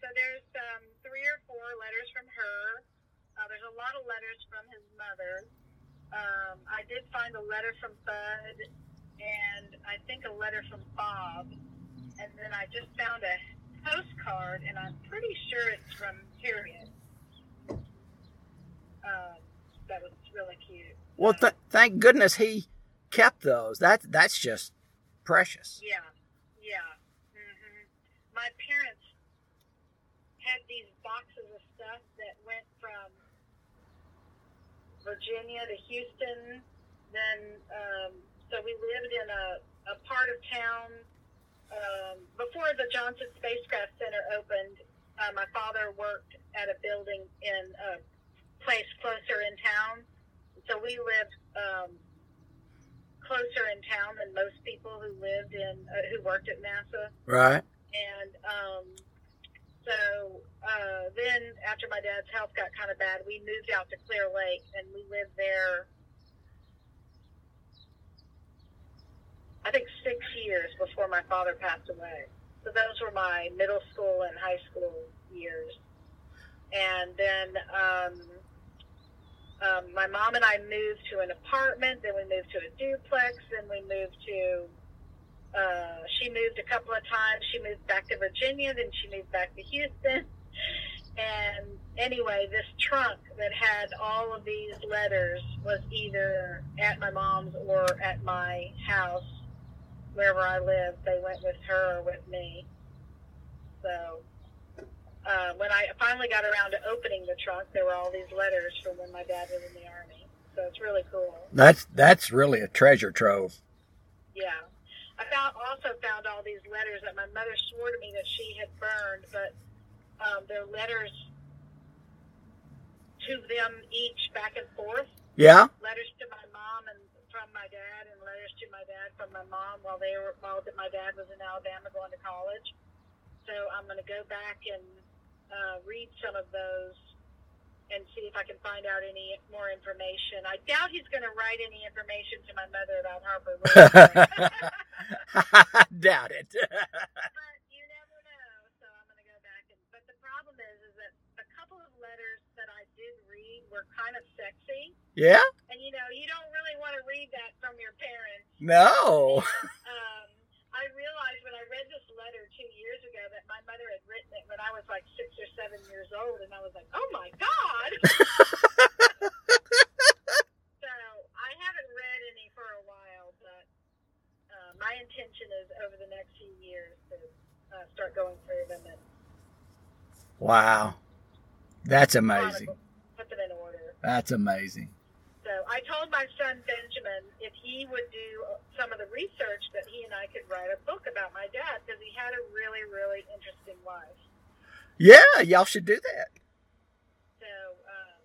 so there's um, three or four letters from her. Uh, there's a lot of letters from his mother. Um, I did find a letter from Bud, and I think a letter from Bob. And then I just found a postcard, and I'm pretty sure it's from Harriet. Uh, that was really cute. Well, th- thank goodness he kept those. That that's just precious. Yeah, yeah. hmm My parents had these boxes of stuff that went from Virginia to Houston. Then, um, so we lived in a, a part of town um, before the Johnson Spacecraft Center opened. Uh, my father worked at a building in a place closer in town, so we lived um, closer in town than most people who lived in uh, who worked at NASA. Right. And um, so uh, then, after my dad's health got kind of bad, we moved out to Clear Lake, and we lived there. I think six years before my father passed away. So those were my middle school and high school years. And then um, um, my mom and I moved to an apartment. Then we moved to a duplex. Then we moved to. Uh, she moved a couple of times. She moved back to Virginia. Then she moved back to Houston. And anyway, this trunk that had all of these letters was either at my mom's or at my house, wherever I lived. They went with her or with me. So uh, when I finally got around to opening the trunk, there were all these letters from when my dad was in the army. So it's really cool. That's that's really a treasure trove. Yeah. I found also found all these letters that my mother swore to me that she had burned, but um, they're letters to them each back and forth. Yeah. Letters to my mom and from my dad, and letters to my dad from my mom while they were while my dad was in Alabama going to college. So I'm going to go back and uh, read some of those and see if I can find out any more information. I doubt he's going to write any information to my mother about Harper. I doubt it. but you never know. So I'm going to go back and. But the problem is, is that a couple of letters that I did read were kind of sexy, yeah? and you know, you don't really want to read that from your parents. No. um, I realized when I read this letter two years ago that my mother had written it when I was like six or years old, and I was like, "Oh my god!" so I haven't read any for a while, but uh, my intention is over the next few years to uh, start going through them and Wow. That's amazing. put them in order. That's amazing. So I told my son Benjamin if he would do some of the research that he and I could write a book about my dad because he had a really, really interesting life. Yeah, y'all should do that. So um,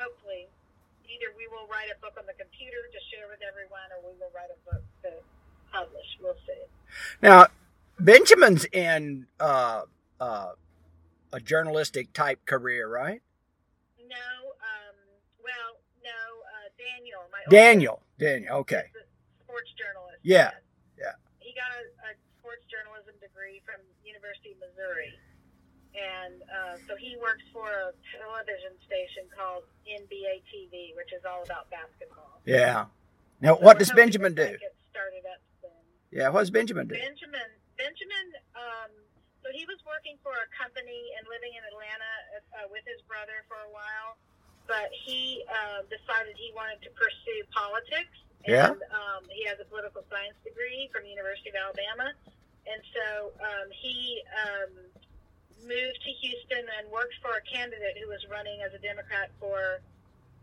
hopefully, either we will write a book on the computer to share with everyone, or we will write a book to publish. We'll see. Now, Benjamin's in uh, uh, a journalistic type career, right? No, um, well, no, uh, Daniel, my Daniel. Daniel. Okay. sports journalist. Yeah, Yes. yeah. He got a, a sports journalism degree from University of Missouri. And uh, so he works for a television station called NBA TV, which is all about basketball. Yeah. Now, So what does Benjamin do? started up. Yeah, what does Benjamin do? Benjamin, Benjamin, um, so he was working for a company and living in Atlanta uh, with his brother for a while, but he uh, decided he wanted to pursue politics. Yeah. Um, he has a political science degree from the University of Alabama, and so um, he um, moved to Houston and worked for a candidate who was running as a Democrat for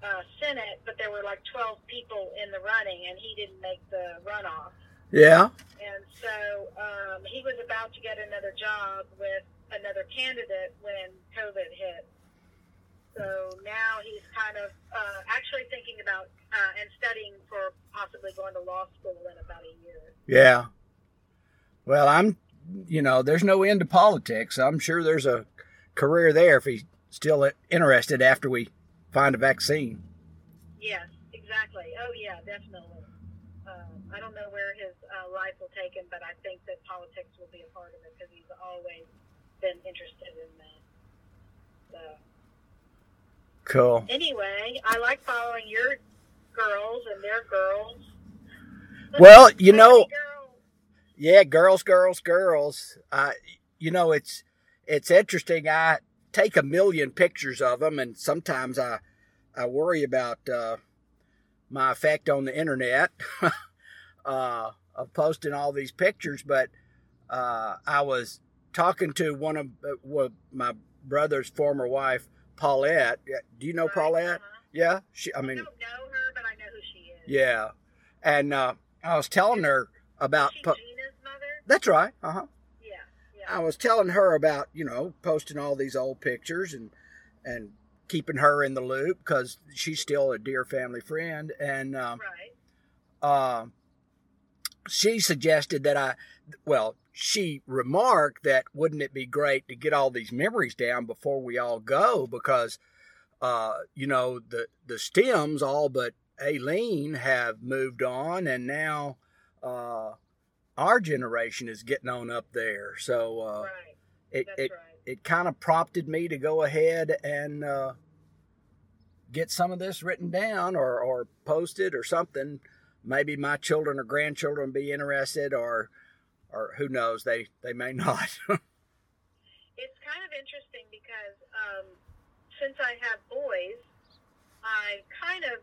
uh, Senate, but there were like 12 people in the running, and he didn't make the runoff. Yeah. And so um, he was about to get another job with another candidate when COVID hit. So now he's kind of uh, actually thinking about uh, and studying for possibly going to law school in about a year. Yeah. Well, I'm, you know, there's no end to politics. I'm sure there's a career there if he's still interested after we find a vaccine. Yes, exactly. Oh, yeah, definitely. Um, I don't know where his uh, life will take him, but I think that politics will be a part of it because he's always been interested in that. So Cool. anyway, I like following your girls and their girls. Well, you know. Yeah, girls, girls, girls. Uh, you know, it's it's interesting. I take a million pictures of them, and sometimes I I worry about uh, my effect on the internet uh, of posting all these pictures. But uh, I was talking to one of uh, well, my brother's former wife, Paulette. Do you know Paulette? uh-huh. Yeah, she. I I mean, don't know her, but I know who she is. yeah, and uh, I was telling her about. Is she po- Gina's mother? That's right. Uh huh. Yeah, yeah. I was telling her about you know posting all these old pictures and and keeping her in the loop because she's still a dear family friend and um, right. uh, she suggested that I well she remarked that wouldn't it be great to get all these memories down before we all go because uh, you know the the stems all but Aileen have moved on and now uh, our generation is getting on up there so uh, right. it, That's it right. it kind of prompted me to go ahead and uh, get some of this written down or, or posted or something. Maybe my children or grandchildren be interested, or or who knows, they they may not. It's kind of interesting because um, since I have boys, I kind of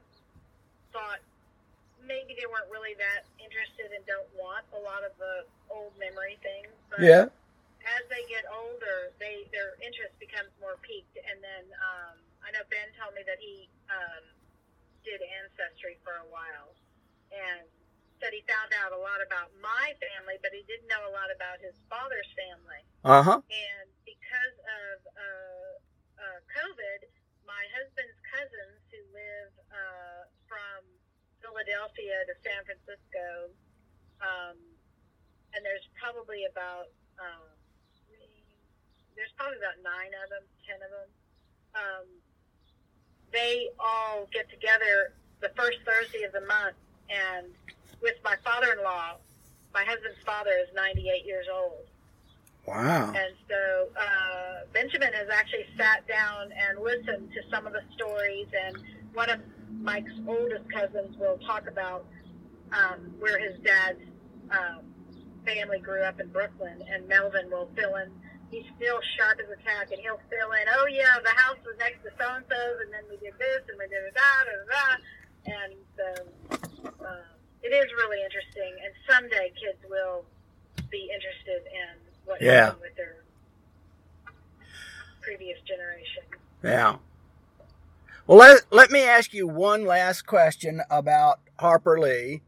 thought maybe they weren't really that interested and don't want a lot of the old memory things. But as they get older, they their interest becomes more piqued. And then um, I know Ben told me that he um, did ancestry for a while, and said he found out a lot about my family, but he didn't know a lot about his father's family. Uh huh. And because of uh, uh, COVID, my husband's cousins who live uh, from Philadelphia to San Francisco, um, and there's probably about um, there's probably about nine of them, ten of them. Um, they all get together the first Thursday of the month, and with my father-in-law, my husband's father is 98 years old. Wow. And so uh, Benjamin has actually sat down and listened to some of the stories, and one of Mike's oldest cousins will talk about um, where his dad's um, family grew up in Brooklyn, and Melvin will fill in. He's still sharp as a tack, and he'll fill in. Oh yeah, the house was next to so and so's, and then we did this, and we did that, and that, and so uh, it is really interesting. And someday kids will be interested in what Yeah. happened with their previous generation. Yeah. Well, let, let me ask you one last question about Harper Lee.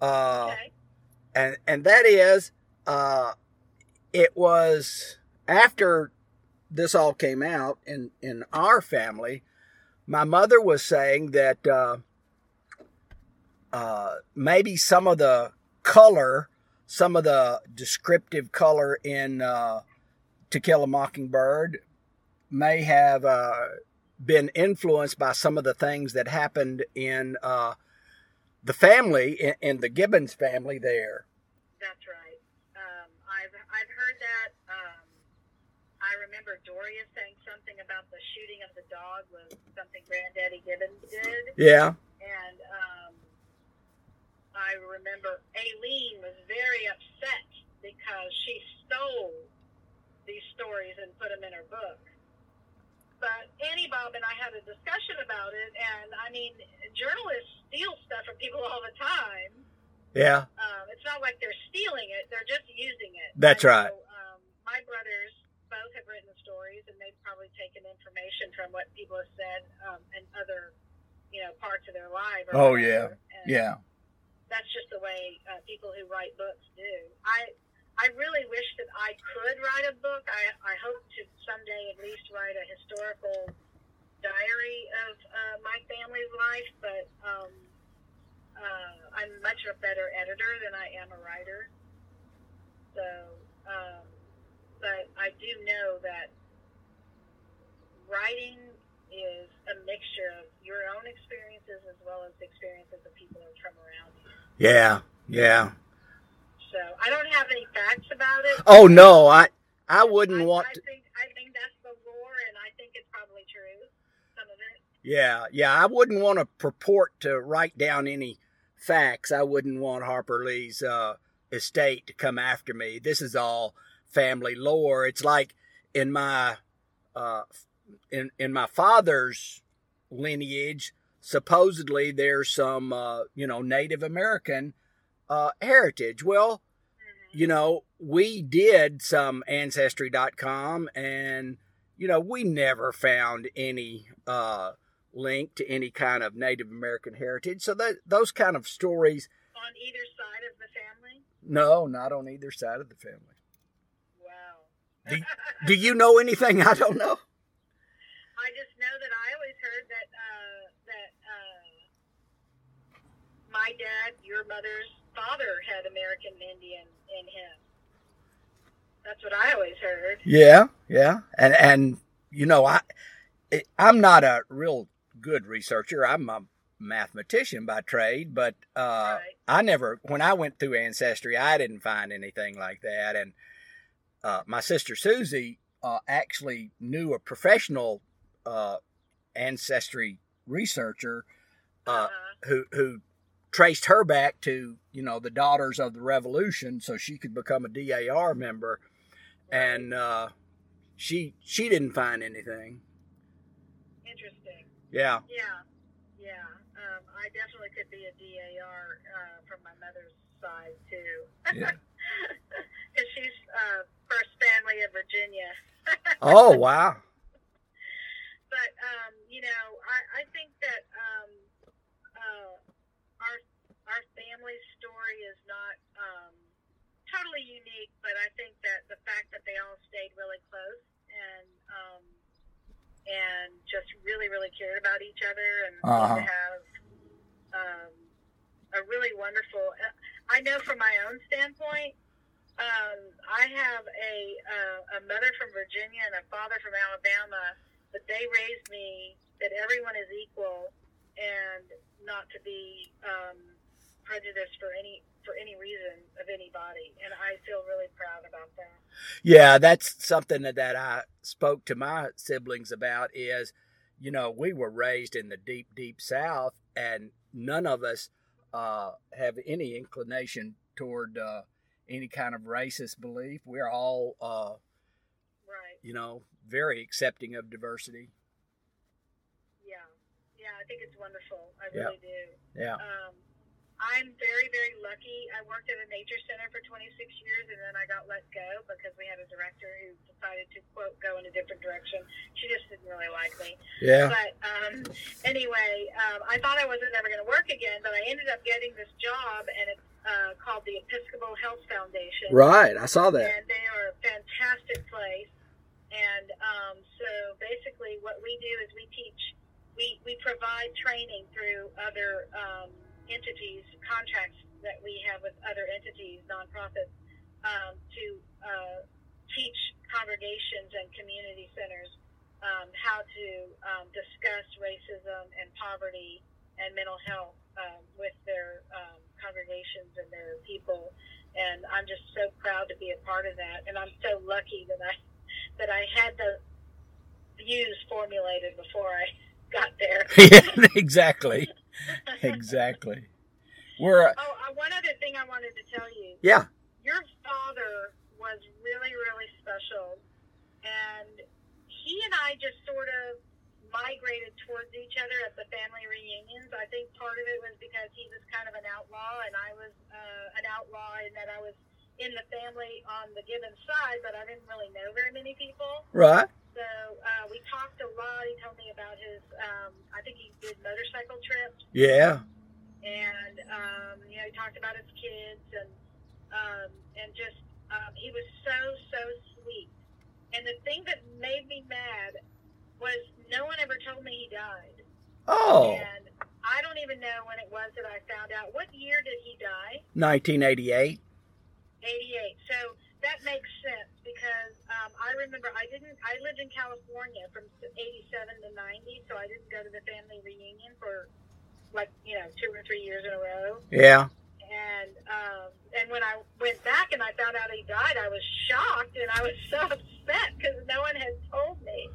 Uh, Okay. and and that is uh it was after this all came out in in our family my mother was saying that uh uh maybe some of the color some of the descriptive color in uh to kill a mockingbird may have uh been influenced by some of the things that happened in uh the family in, in the Gibbons family there. That's right. Um, I've I've heard that. Um, I remember Doria saying something about the shooting of the dog was something Granddaddy Gibbons did, Yeah. and um, I remember Aileen was very upset because she stole these stories and put them in her book. But Annie Bob and I had a discussion about it, and I mean, journalists steal stuff from people all the time. Yeah. Um, it's not like they're stealing it; they're just using it. That's And right. So, um, my brothers both have written stories, and they've probably taken information from what people have said um, and other, you know, parts of their life. Oh, whatever. yeah. And Yeah. That's just the way uh, people who write books do. I I really wish that I could write a book. I I hope to someday at least write a historical diary of uh, my family's life, but um, uh, I'm much a better editor than I am a writer. So, um, but I do know that writing is a mixture of your own experiences as well as the experiences of people from around you. Yeah. Yeah. I don't have any facts about it. Oh no, I I wouldn't I, want I to. think I think that's the lore, and I think it's probably true. Some of it. Yeah, yeah, I wouldn't want to purport to write down any facts. I wouldn't want Harper Lee's uh, estate to come after me. This is all family lore. It's like in my uh, in in my father's lineage. Supposedly, there's some uh, you know Native American uh, heritage. Well, you know, we did some ancestry.com and you know, we never found any uh link to any kind of Native American heritage. So that those kind of stories, On either side of the family. no, not on either side of the family. Wow. Do, do you know anything I don't know? I just know that I always heard that uh, that uh, my dad, your mother's father, had American Indian in him. That's what I always heard. Yeah, yeah. And and you know, I it, I'm not a real good researcher. I'm a mathematician by trade, but uh Right. I never when I went through ancestry, I didn't find anything like that and uh my sister Susie uh actually knew a professional uh ancestry researcher uh Uh-huh. who who traced her back to, you know, the daughters of the revolution so she could become a DAR member and uh, she she didn't find anything. Interesting. Yeah, Yeah, yeah. Um, I definitely could be a DAR uh, from my mother's side too, yeah. because she's uh, first family of Virginia. Oh wow. but um, you know, I, I think that um, uh, our our family story is not um, totally unique, but I think that the fact that they all stayed really close and um, and just really really cared about each other and Uh-huh. have um, a really wonderful. uh, I know from my own standpoint. Um, I have a uh, a mother from Virginia and a father from Alabama, but they raised me that everyone is equal and not to be um, prejudiced for any for any reason of anybody, and I feel really proud about that. Yeah, that's something that, that I spoke to my siblings about is, you know, we were raised in the deep, deep South, and none of us uh, have any inclination toward uh, any kind of racist belief. We're all, uh, Right? you know, very accepting of diversity. Yeah, yeah. I think it's wonderful. I Yeah. really do. Yeah. Um, I'm very, very lucky. I worked at a nature center for 26 years, and then I got let go because we had a director who decided to quote go in a different direction. She just didn't really like me. Yeah. But um, anyway, um, I thought I wasn't ever going to work again, but I ended up getting this job, and it's uh, called the Episcopal Health Foundation. Right. I saw that. And they are a fantastic place. And um, so basically, what we do is we teach, we, we provide training through other um, entities, contracts that we have with other entities, nonprofits, um, to uh, teach congregations and community centers um, how to um, discuss racism and poverty and mental health um, with their um, congregations and their people. And I'm just so proud to be a part of that. And I'm so lucky that I that I had the views formulated before I got there. yeah, exactly. Exactly. We're, Oh, uh, one other thing I wanted to tell you. yeah. Your father was really, really special. And he and I just sort of migrated towards each other at the family reunions. I think part of it was because he was kind of an outlaw and I was uh, an outlaw in that I was in the family on the given side, but I didn't really know very many people. Right. So uh, we talked a lot. He told me about his, um, I think he did motorcycle trips Yeah. and um, you know he talked about his kids and um, and just um, he was so so sweet. And the thing that made me mad was no one ever told me he died, Oh, and I don't even know when it was that I found out. What year did he die? 1988. 88. So that makes sense because um, I remember I didn't. I lived in California from 87 to 90, so I didn't go to the family reunion for like you know two or three years in a row. Yeah. And um, and when I went back and I found out he died, I was shocked and I was so upset because no one had told me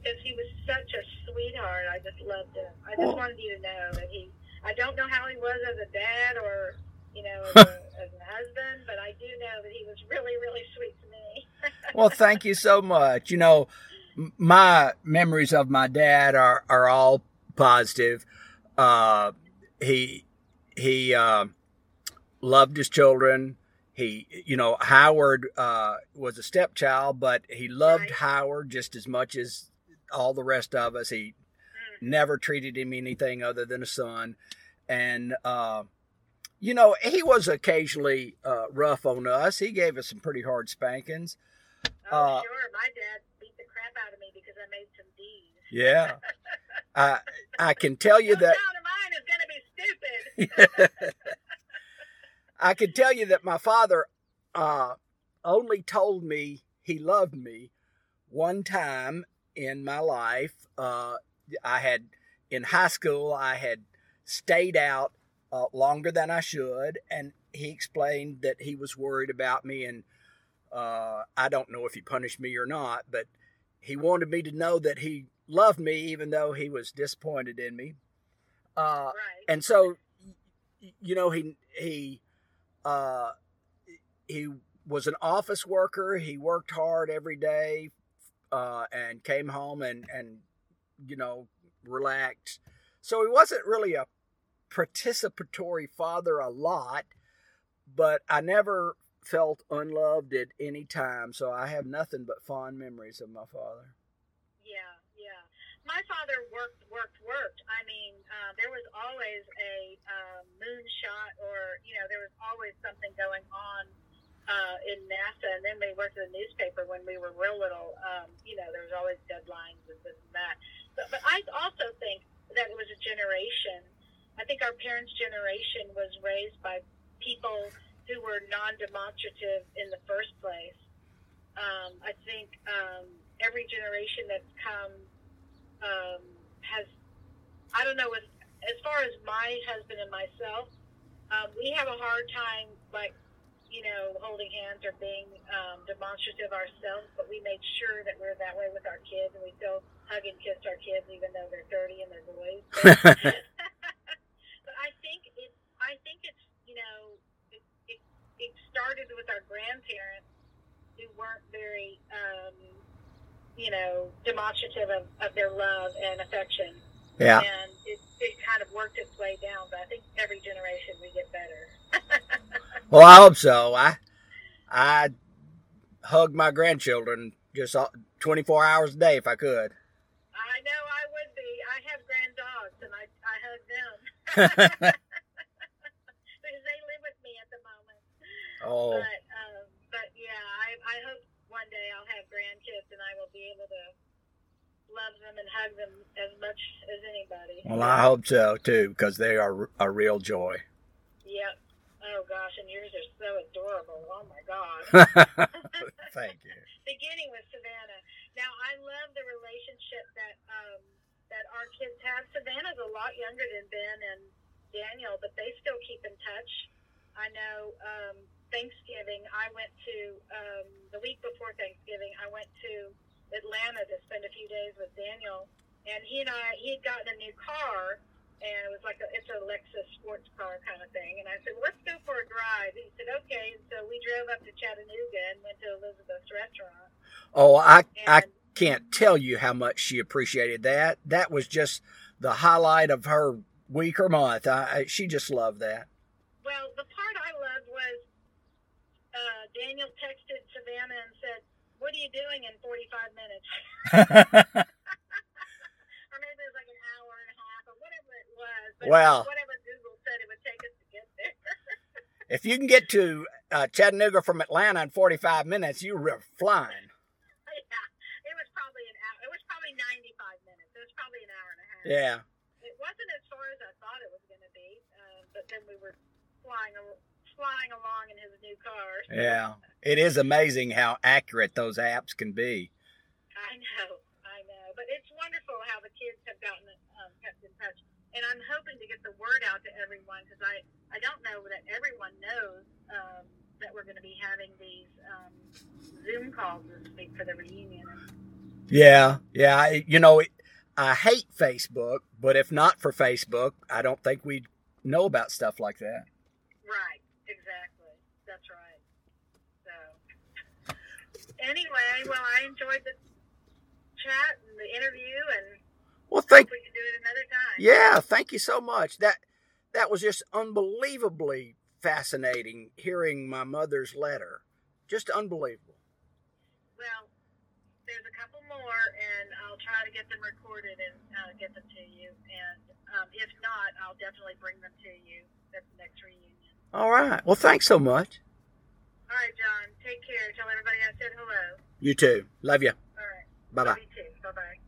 because he was such a sweetheart. I just loved him. I just wanted you to know that he. I don't know how he was as a dad or you know as a, as a husband, but I do know that he was really really sweet. Well, thank you so much. You know, my memories of my dad are are all positive. Uh, he he uh, loved his children. He, you know, Howard uh, was a stepchild, but he loved Right. Howard just as much as all the rest of us. He Mm. never treated him anything other than a son, and uh, you know, he was occasionally uh, rough on us. He gave us some pretty hard spankings. Oh, Uh, sure. My dad beat the crap out of me because I made some D's. Yeah. I I can tell you no that mine is going to be stupid. I can tell you that my father uh, only told me he loved me one time in my life. Uh, I had in high school I had stayed out uh, longer than I should, and he explained that he was worried about me, and uh, I don't know if he punished me or not, but he wanted me to know that he loved me, even though he was disappointed in me. Uh, right. and so you know he he uh he was an office worker he worked hard every day uh and came home and and you know relaxed so he wasn't really a participatory father a lot but i never felt unloved at any time so i have nothing but fond memories of my father Yeah, yeah. My father worked, worked, worked. I mean, uh, there was always a um, moonshot, or you know, there was always something going on uh, in NASA. And then we worked in the newspaper when we were real little. Um, you know, there was always deadlines and this and that. But, but I also think that it was a generation. I think our parents' generation was raised by people who were non-demonstrative in the first place. Um, I think um, every generation that's come um, has, I don't know, as, as far as my husband and myself, um, we have a hard time, like, you know, holding hands or being um, demonstrative ourselves, but we made sure that we're that way with our kids, and we still hug and kiss our kids, even though they're 30 and they're boys I think it, I think it's, you know, it, it, it started with our grandparents who weren't very, um, you know, demonstrative of, of their love and affection. yeah And it, it kind of worked its way down. But I think every generation we get better. well i hope so i i hug my grandchildren just 24 hours a day if i could I know I would be. I have grand dogs, and I, I hug them because they live with me at the moment. oh But um, but yeah, I I hope one day I'll have grandkids and I will be able to love them and hug them as much as anybody. Well, I hope so too, because they are a real joy. Yep. Oh gosh, and yours are so adorable. Oh my god. Thank you. Beginning with Savannah. Now I love the relationship that um, that our kids have. Savannah's a lot younger than Ben and Daniel, but they still keep in touch. I know um, Thanksgiving. I went to um, the week before Thanksgiving. I went to Atlanta to spend a few days with Daniel, and he and I he had gotten a new car, and it was like a, it's a Lexus sports car kind of thing. And I said, well, let's go for a drive. He said, okay. So we drove up to Chattanooga and went to Elizabeth's restaurant. Oh, I I can't tell you how much she appreciated that. That was just the highlight of her week or month. I she just loved that. well, the part I loved was uh, Daniel texted Savannah and said, "What are you doing in 45 minutes?" or maybe it was like an hour and a half or whatever it was. But Well. whatever Google said it would take us to get there. if you can get to uh, Chattanooga from Atlanta in 45 minutes, you're flying. yeah, it was probably an hour. It was probably 95 minutes. It was probably an hour and a half. Yeah. It wasn't as far as I thought it was going to be, um, but then we were flying al- flying along in his new car. Yeah. It is amazing how accurate those apps can be. I know, I know, but it's wonderful how the kids have gotten um, kept in touch. and I'm hoping to get the word out to everyone because I I don't know that everyone knows um, that we're going to be having these um, Zoom calls this week for the reunion. Yeah, yeah. I, you know, I hate Facebook, but if not for Facebook, I don't think we'd know about stuff like that. That's right. So anyway, well, I enjoyed the chat and the interview, and Well, thank we can do it another time. yeah, thank you so much. That that was just unbelievably fascinating hearing my mother's letter. Just unbelievable. Well, there's a couple more, and I'll try to get them recorded and uh, get them to you. And um, if not, I'll definitely bring them to you at the next reunion. All right. Well, thanks so much. All right, John. Take care. Tell everybody I said hello. You too. Love you. All right. Bye bye. Love you too. Bye bye.